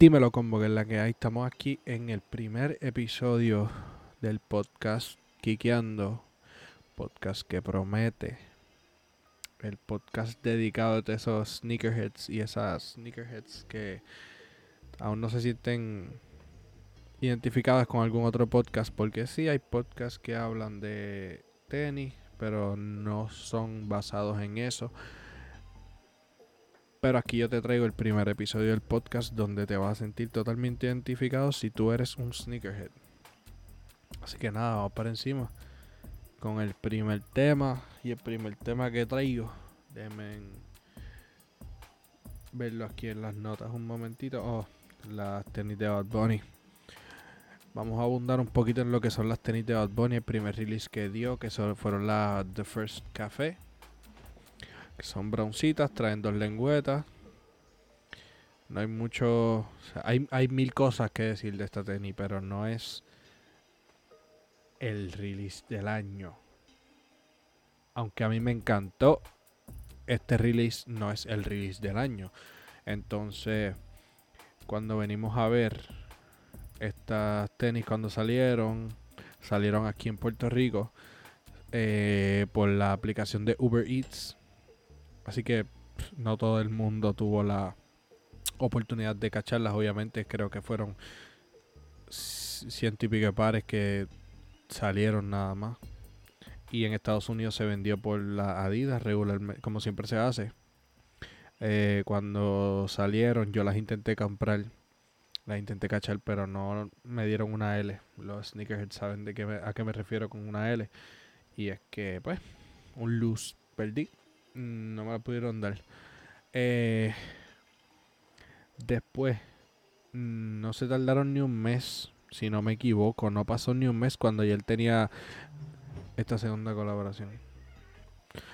Dímelo combo que es la que hay. Estamos aquí en el primer episodio del podcast Kikeando. Podcast que promete. El podcast dedicado a esos sneakerheads y esas sneakerheads que aún no se sienten identificadas con algún otro podcast. Porque sí hay podcasts que hablan de tenis, pero no son basados en eso. Pero aquí yo te traigo el primer episodio del podcast donde te vas a sentir totalmente identificado si tú eres un sneakerhead. Así que nada, vamos para encima con el primer tema. Y el primer tema que traigo, déjenme verlo aquí en las notas un momentito. Oh, las tenis de Bad Bunny. Vamos a abundar un poquito en lo que son las tenis de Bad Bunny. El primer release que dio, que fueron las The First Café son broncitas, traen dos lengüetas. No hay mucho. hay, hay mil cosas que decir de esta tenis, pero no es el release del año. Aunque a mí me encantó, este release no es el release del año. Entonces, cuando venimos a ver estas tenis cuando salieron, salieron aquí en Puerto Rico eh, por la aplicación de Uber Eats Así que no todo el mundo tuvo la oportunidad de cacharlas. Obviamente creo que fueron ciento y pico pares que salieron nada más. Y en Estados Unidos se vendió por la Adidas regularmente, como siempre se hace. Eh, cuando salieron yo las intenté comprar, las intenté cachar, pero no me dieron una L. Los sneakerheads saben de qué a qué me refiero con una L. Y es que, pues, un luz perdí. No me la pudieron dar. Eh, después, mm, no se tardaron ni un mes, si no me equivoco. No pasó ni un mes cuando ya él tenía esta segunda colaboración.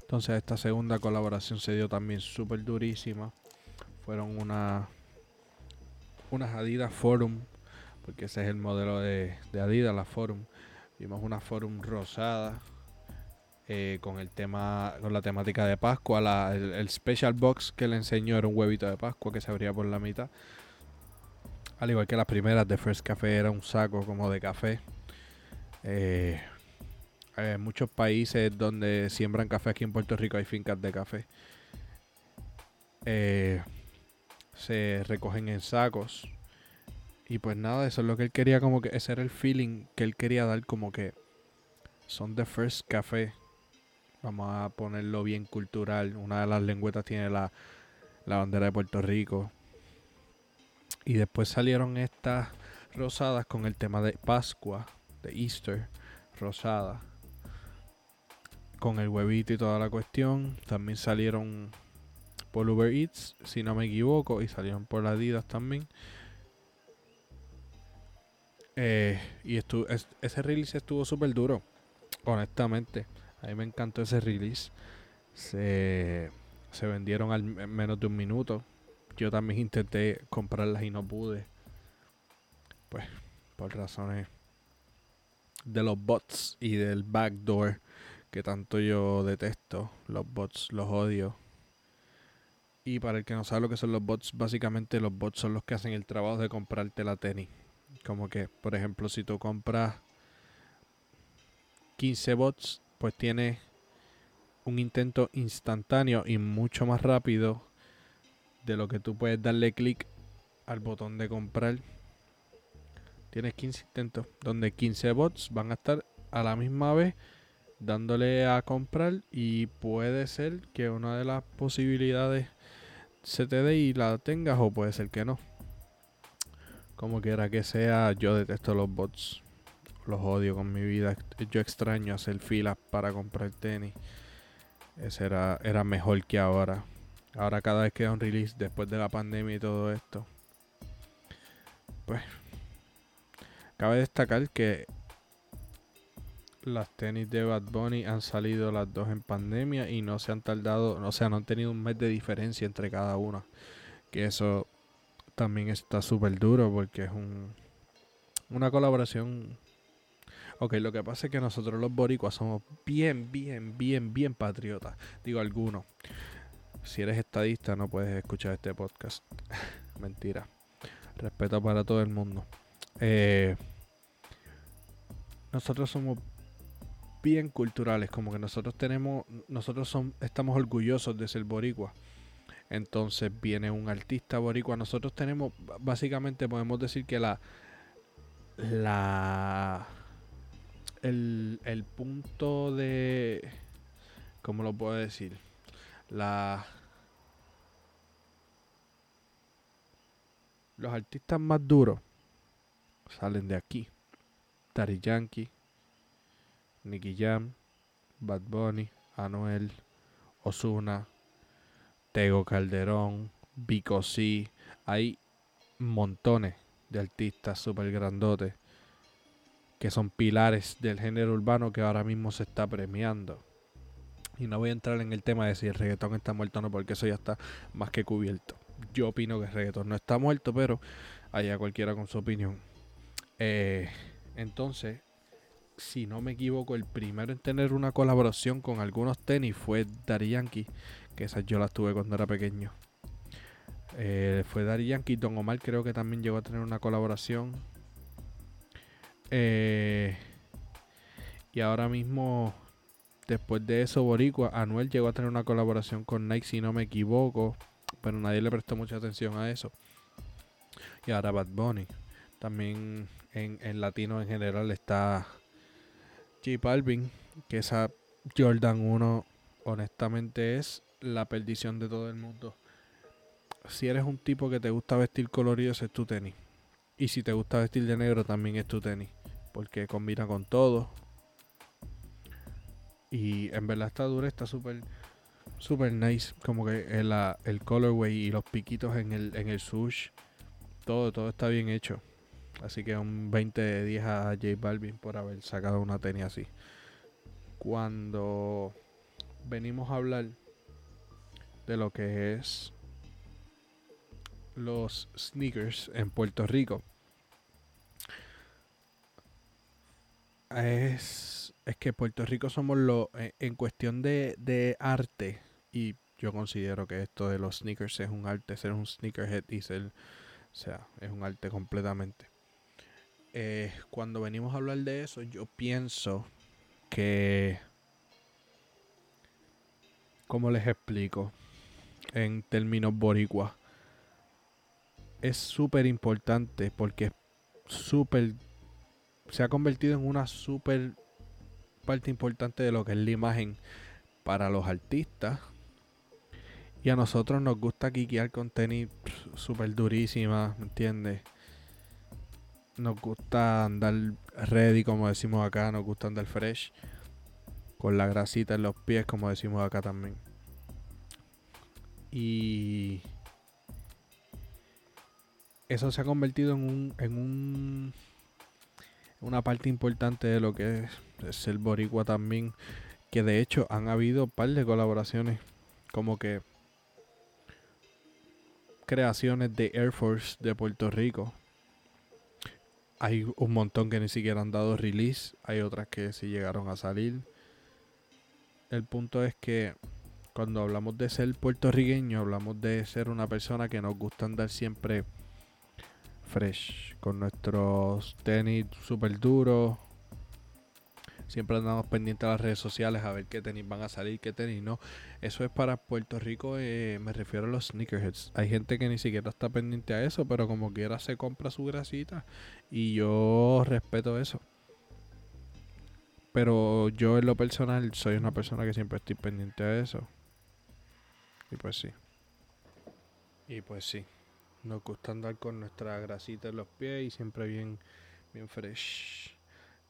Entonces esta segunda colaboración se dio también súper durísima. Fueron una, unas Adidas Forum, porque ese es el modelo de, de Adidas, la Forum. Vimos una Forum rosada eh, con el tema, con la temática de Pascua. el, special box que le enseñó era un huevito de Pascua que se abría por la mitad. Al igual que las primeras de First Café era un saco como de café. Eh, en muchos países donde siembran café aquí en Puerto Rico hay fincas de café. Eh, se recogen en sacos. Y pues nada, eso es lo que él quería como que ese era el feeling que él quería dar como que son de First Café. Vamos a ponerlo bien cultural. Una de las lengüetas tiene la, bandera de Puerto Rico. Y después salieron estas rosadas con el tema de Pascua, de Easter, rosada. Con el huevito y toda la cuestión. También salieron por Uber Eats, si no me equivoco. Y salieron por Adidas también. Eh, y ese release estuvo súper duro, honestamente. A mí me encantó ese release. Se, vendieron al menos de un minuto. Yo también intenté comprarlas y no pude. Pues, por razones de los bots y del backdoor que tanto yo detesto. Los bots los odio. Y para el que no sabe lo que son los bots, básicamente los bots son los que hacen el trabajo de comprarte la tenis. Como que, por ejemplo, si tú compras 15 bots, pues tiene un intento instantáneo y mucho más rápido de lo que tú puedes darle clic al botón de comprar. Tienes 15 intentos donde 15 bots van a estar a la misma vez dándole a comprar y puede ser que una de las posibilidades se te dé y la tengas o puede ser que no. Como quiera que sea, yo detesto los bots los odio con mi vida. Yo extraño hacer filas para comprar tenis. Ese era, era mejor que ahora. Ahora cada vez que da un release después de la pandemia y todo esto. Pues cabe destacar que las tenis de Bad Bunny han salido las dos en pandemia y no se han tardado, o sea, no han tenido un mes de diferencia entre cada una. Que eso también está súper duro porque es un, una colaboración Ok, lo que pasa es que nosotros los boricuas somos bien, bien, bien, bien patriotas. Digo algunos. Si eres estadista no puedes escuchar este podcast. Mentira. Respeto para todo el mundo. Eh, nosotros somos bien culturales, como que nosotros tenemos, nosotros son, estamos orgullosos de ser boricua. Entonces viene un artista boricua. Nosotros tenemos, básicamente podemos decir que la, la, el, el punto de, ¿cómo lo puedo decir? La, los artistas más duros salen de aquí. Daddy Yankee, Nicky Jam, Bad Bunny, Anuel, Osuna, Tego Calderón, Vico C. Hay montones de artistas super grandotes que son pilares del género urbano que ahora mismo se está premiando. Y no voy a entrar en el tema de si el reggaetón está muerto o no, porque eso ya está más que cubierto. Yo opino que el reggaetón no está muerto, pero allá cualquiera con su opinión. Eh, entonces, si no me equivoco, el primero en tener una colaboración con algunos tenis fue Daddy Yankee, que esa yo las tuve cuando era pequeño. Eh, fue Daddy Yankee, Don Omar creo que también llegó a tener una colaboración. Eh, y ahora mismo, después de eso, Boricua, Anuel llegó a tener una colaboración con Nike, si no me equivoco, pero nadie le prestó mucha atención a eso. Y ahora Bad Bunny. También en, latino en general está J Balvin, que esa Jordan 1 honestamente es la perdición de todo el mundo. Si eres un tipo que te gusta vestir colorido, es tu tenis. Y si te gusta vestir de negro, también es tu tenis. Porque combina con todo. Y en verdad está dura, está súper super nice. Como que el, el colorway y los piquitos en el, en el sush. Todo, todo está bien hecho. Así que un 20 de 10 a J Balvin por haber sacado una tenis así. Cuando venimos a hablar de lo que es los sneakers en Puerto Rico. Es, es que Puerto Rico somos lo eh, en cuestión de, de arte y yo considero que esto de los sneakers es un arte, ser un sneakerhead y ser, o sea, es un arte completamente. Eh, cuando venimos a hablar de eso, yo pienso que, ¿cómo les explico? En términos boricua, es súper importante porque es súper, se ha convertido en una súper parte importante de lo que es la imagen para los artistas. Y a nosotros nos gusta quiquear con tenis súper durísima, ¿me entiendes? nos gusta andar ready, como decimos acá, nos gusta andar fresh, con la grasita en los pies, como decimos acá también. Y eso se ha convertido en un, en un una parte importante de lo que es, el boricua también, que de hecho han habido un par de colaboraciones, como que creaciones de Air Force de Puerto Rico hay un montón que ni siquiera han dado release. Hay otras que sí llegaron a salir. El punto es que cuando hablamos de ser puertorriqueño, hablamos de ser una persona que nos gusta andar siempre fresh. Con nuestros tenis super duros, Siempre andamos pendientes a las redes sociales a ver qué tenis van a salir, qué tenis no. Eso es para Puerto Rico, eh, me refiero a los sneakerheads. Hay gente que ni siquiera está pendiente a eso, pero como quiera se compra su grasita y yo respeto eso. Pero yo en lo personal soy una persona que siempre estoy pendiente a eso. Y pues sí. Y pues sí. Nos gusta andar con nuestra grasita en los pies y siempre bien, bien fresh.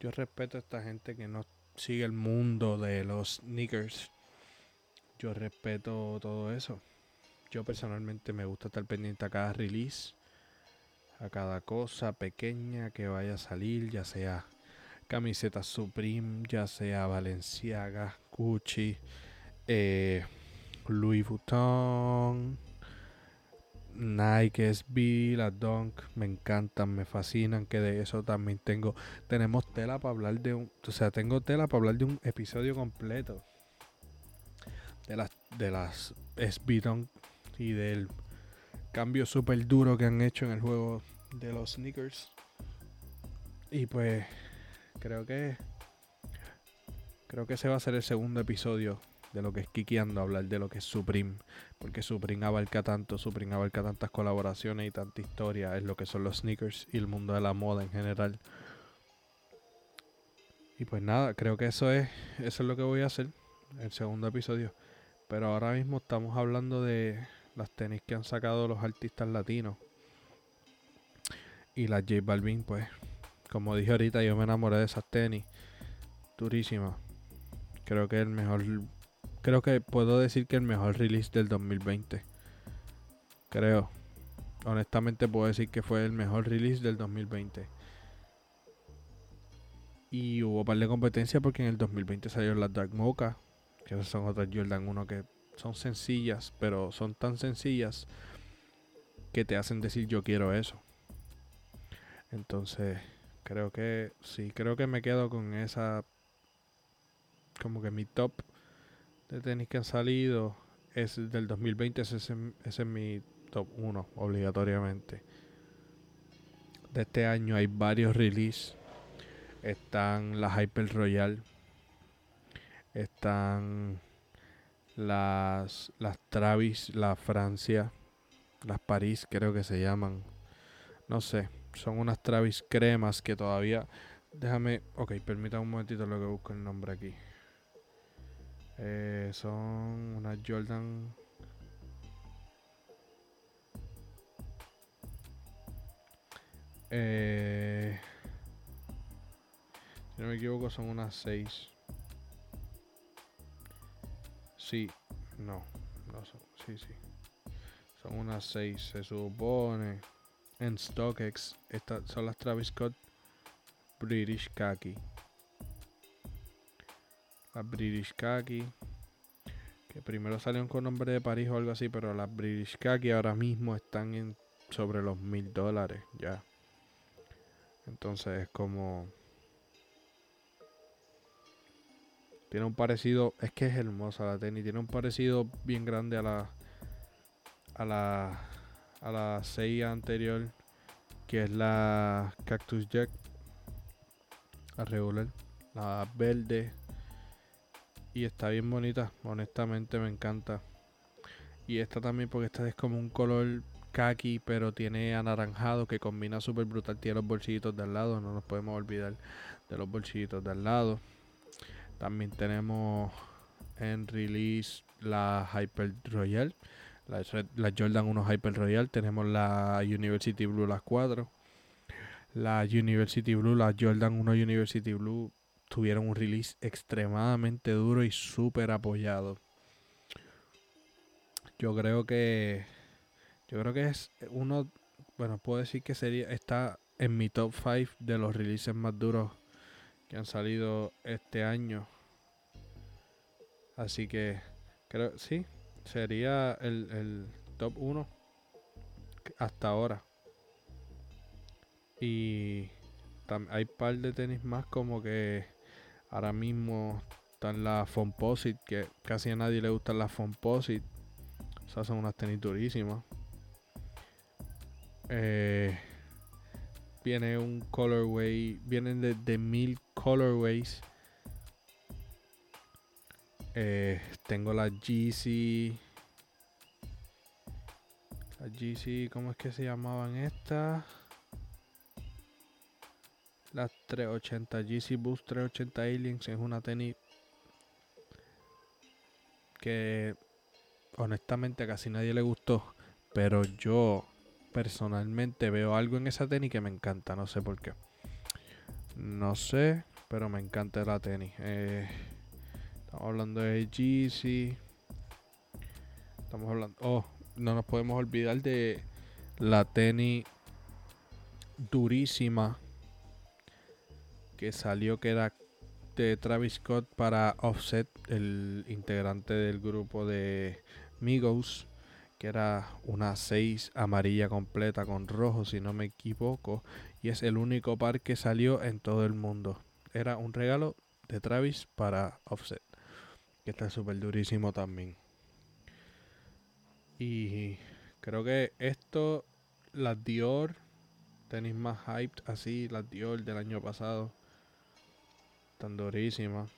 Yo respeto a esta gente que no sigue el mundo de los sneakers. Yo respeto todo eso. Yo personalmente me gusta estar pendiente a cada release, a cada cosa pequeña que vaya a salir, ya sea camiseta Supreme, ya sea Valenciaga, Gucci, eh, Louis Vuitton, Nike SB, la Dunk, me encantan, me fascinan, que de eso también tengo, tenemos tela para hablar de un, o sea, tengo tela para hablar de un episodio completo de las, de las SB Dunk y del cambio súper duro que han hecho en el juego de los sneakers. Y pues creo que creo que ese va a ser el segundo episodio de lo que es Kikiando, hablar de lo que es Supreme, porque Supreme abarca tanto, Supreme abarca tantas colaboraciones y tanta historia, es lo que son los sneakers y el mundo de la moda en general. Y pues nada, creo que eso es eso es lo que voy a hacer, el segundo episodio. Pero ahora mismo estamos hablando de las tenis que han sacado los artistas latinos. Y las J Balvin, pues, como dije ahorita, yo me enamoré de esas tenis. Durísimas. Creo que el mejor Creo que puedo decir que el mejor release del 2020. Creo. Honestamente puedo decir que fue el mejor release del 2020. Y hubo un par de competencia porque en el 2020 salieron las Dark Mocha. Que esas son otras Jordan 1 que son sencillas, pero son tan sencillas que te hacen decir yo quiero eso. Entonces, creo que sí, creo que me quedo con esa como que mi top de tenis que han salido es del 2020, ese, es mi top 1 obligatoriamente. De este año hay varios releases. Están las Hyper Royal. Están las, las Travis, la Francia. Las París creo que se llaman. No sé. Son unas Travis cremas que todavía... Déjame... Ok, permítame un momentito lo que busco el nombre aquí. Eh, son unas Jordan. Eh, si no me equivoco, son unas 6. Sí, no, no son, sí, sí. Son unas 6, se supone. En StockX, estas son las Travis Scott British Khaki las British Khaki. Que primero salieron con nombre de París o algo así, pero las British Khaki ahora mismo están en sobre los mil dólares ya. Entonces es como. Tiene un parecido. Es que es hermosa la tenis. Tiene un parecido bien grande a la. A la. A la 6 anterior. Que es la Cactus Jack. La regular. La verde y está bien bonita, honestamente me encanta. Y esta también porque esta es como un color khaki, pero tiene anaranjado que combina súper brutal. Tiene los bolsillitos de al lado, no nos podemos olvidar de los bolsillitos de al lado. También tenemos en release la Hyper Royal, la, la Jordan 1 Hyper Royal. Tenemos la University Blue, las 4. La University Blue, la Jordan 1 University Blue tuvieron un release extremadamente duro y súper apoyado. Yo creo que. Yo creo que es uno. Bueno, puedo decir que sería. Está en mi top 5 de los releases más duros que han salido este año. Así que. Creo. Sí. Sería el, el top 1 hasta ahora. Y hay par de tenis más como que Ahora mismo están las Fomposite, que casi a nadie le gustan las Fomposite. O sea, son unas tenis durísimas. Eh, viene un colorway, vienen de, mil colorways. Eh, tengo la GC. La GC, ¿cómo es que se llamaban estas? La 380 GC Boost 380 Aliens es una tenis que honestamente casi nadie le gustó. Pero yo personalmente veo algo en esa tenis que me encanta. No sé por qué. No sé, pero me encanta la tenis. Eh, estamos hablando de GC. Estamos hablando. Oh, no nos podemos olvidar de la tenis durísima que salió que era de Travis Scott para Offset, el integrante del grupo de Migos, que era una 6 amarilla completa con rojo, si no me equivoco, y es el único par que salió en todo el mundo. Era un regalo de Travis para Offset, que está súper durísimo también. Y creo que esto, las Dior tenis más hyped, así, las Dior del año pasado. Tan durísimas.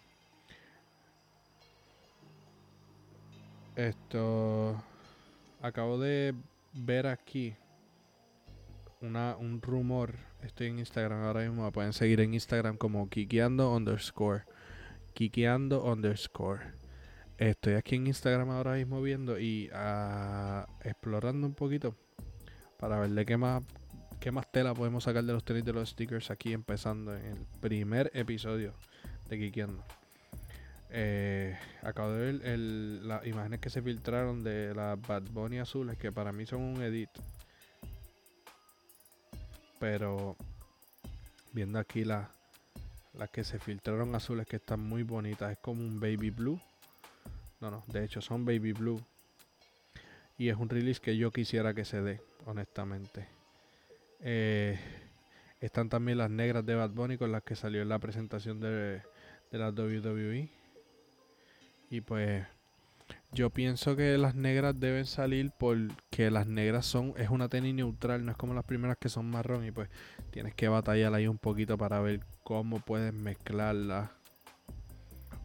Esto. Acabo de ver aquí una, un rumor. Estoy en Instagram ahora mismo. Me pueden seguir en Instagram como Kikiando underscore. Kikiando underscore. Estoy aquí en Instagram ahora mismo viendo y uh, explorando un poquito para ver de qué más, qué más tela podemos sacar de los tenis de los stickers aquí empezando en el primer episodio de Kikiando. Eh, acabo de ver las imágenes que se filtraron de las Bad Bunny azules que para mí son un edit. Pero viendo aquí las que se filtraron azules que están muy bonitas, es como un baby blue no, no, de hecho son Baby Blue. Y es un release que yo quisiera que se dé, honestamente. Eh, están también las negras de Bad Bunny con las que salió en la presentación de, de la WWE. Y pues yo pienso que las negras deben salir porque las negras son es una tenis neutral, no es como las primeras que son marrón y pues tienes que batallar ahí un poquito para ver cómo puedes mezclarlas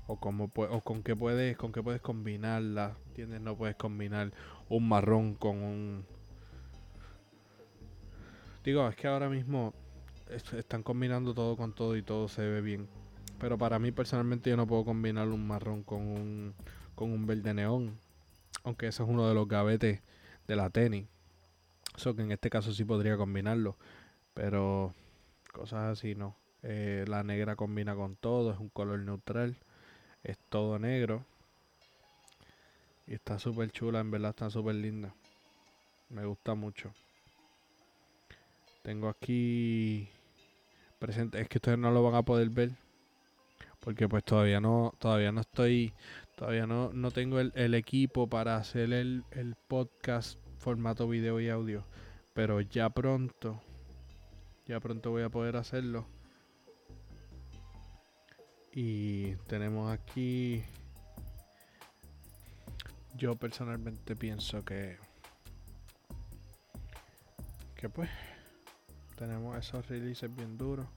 o, cómo, o con qué puedes con qué puedes combinarla ¿entiendes? no puedes combinar un marrón con un digo es que ahora mismo están combinando todo con todo y todo se ve bien pero para mí personalmente yo no puedo combinar un marrón con un con un verde neón aunque ese es uno de los gavetes de la tenis eso que en este caso sí podría combinarlo pero cosas así no eh, la negra combina con todo es un color neutral es todo negro. Y está súper chula, en verdad está súper linda. Me gusta mucho. Tengo aquí presente, es que ustedes no lo van a poder ver. Porque pues todavía no, todavía no estoy, todavía no, no tengo el, equipo para hacer el, el podcast formato video y audio. Pero ya pronto, ya pronto voy a poder hacerlo. Y tenemos aquí. Yo personalmente pienso que. Que pues. Tenemos esos releases bien duros.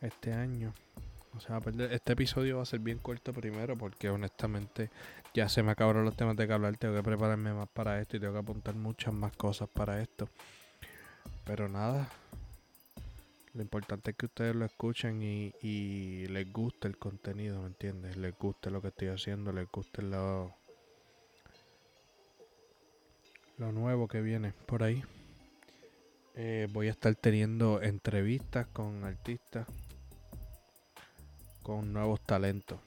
Este año. O sea, este episodio va a ser bien corto primero porque honestamente ya se me acabaron los temas de que hablar. Tengo que prepararme más para esto y tengo que apuntar muchas más cosas para esto. Pero nada, lo importante es que ustedes lo escuchen y, les guste el contenido, ¿me entiendes? Les guste lo que estoy haciendo, les guste lo, lo nuevo que viene por ahí. Eh, voy a estar teniendo entrevistas con artistas, con nuevos talentos,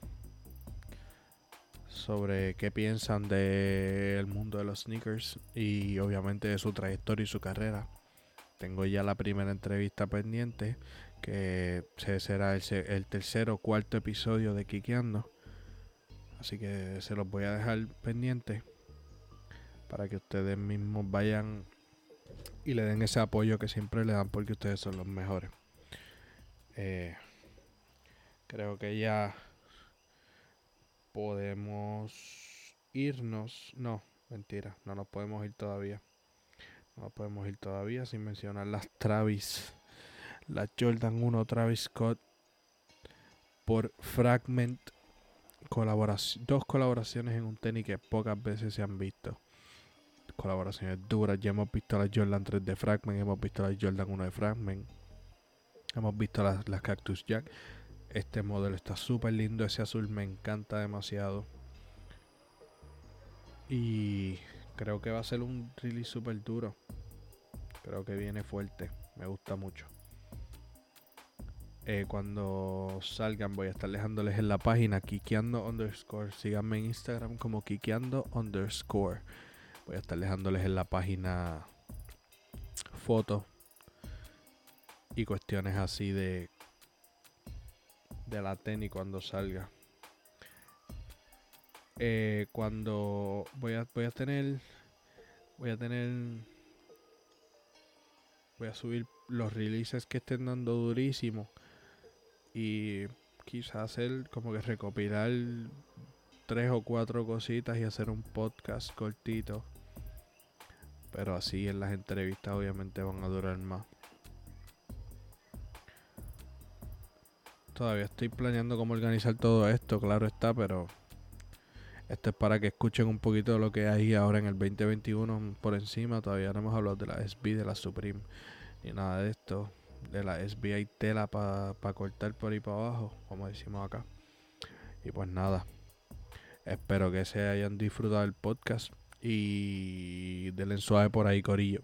sobre qué piensan del mundo de los sneakers y obviamente de su trayectoria y su carrera. Tengo ya la primera entrevista pendiente, que será el, tercer o cuarto episodio de Kikeando. Así que se los voy a dejar pendiente para que ustedes mismos vayan y le den ese apoyo que siempre le dan porque ustedes son los mejores. Eh, creo que ya podemos irnos. No, mentira, no nos podemos ir todavía. No podemos ir todavía sin mencionar las Travis. La Jordan 1 Travis Scott por Fragment. Dos colaboraciones en un tenis que pocas veces se han visto. Colaboraciones duras. Ya hemos visto la Jordan 3 de Fragment. Hemos visto la Jordan 1 de Fragment. Hemos visto las, las Cactus Jack. Este modelo está súper lindo. Ese azul me encanta demasiado. Y Creo que va a ser un release super duro. Creo que viene fuerte. Me gusta mucho. Eh, cuando salgan voy a estar dejándoles en la página Kikiando underscore. Síganme en Instagram como Kikiando underscore. Voy a estar dejándoles en la página fotos y cuestiones así de de la tenis cuando salga. Eh, cuando voy a, voy a tener, voy a tener, voy a subir los releases que estén dando durísimo y quizás hacer como que recopilar tres o cuatro cositas y hacer un podcast cortito pero así en las entrevistas obviamente van a durar más. Todavía estoy planeando cómo organizar todo esto, claro está, pero esto es para que escuchen un poquito de lo que hay ahora en el 2021 por encima. Todavía no hemos hablado de la SB, de la Supreme, ni nada de esto. De la SB hay tela para pa cortar por ahí para abajo, como decimos acá. Y pues nada, espero que se hayan disfrutado el podcast y del suave por ahí, Corillo.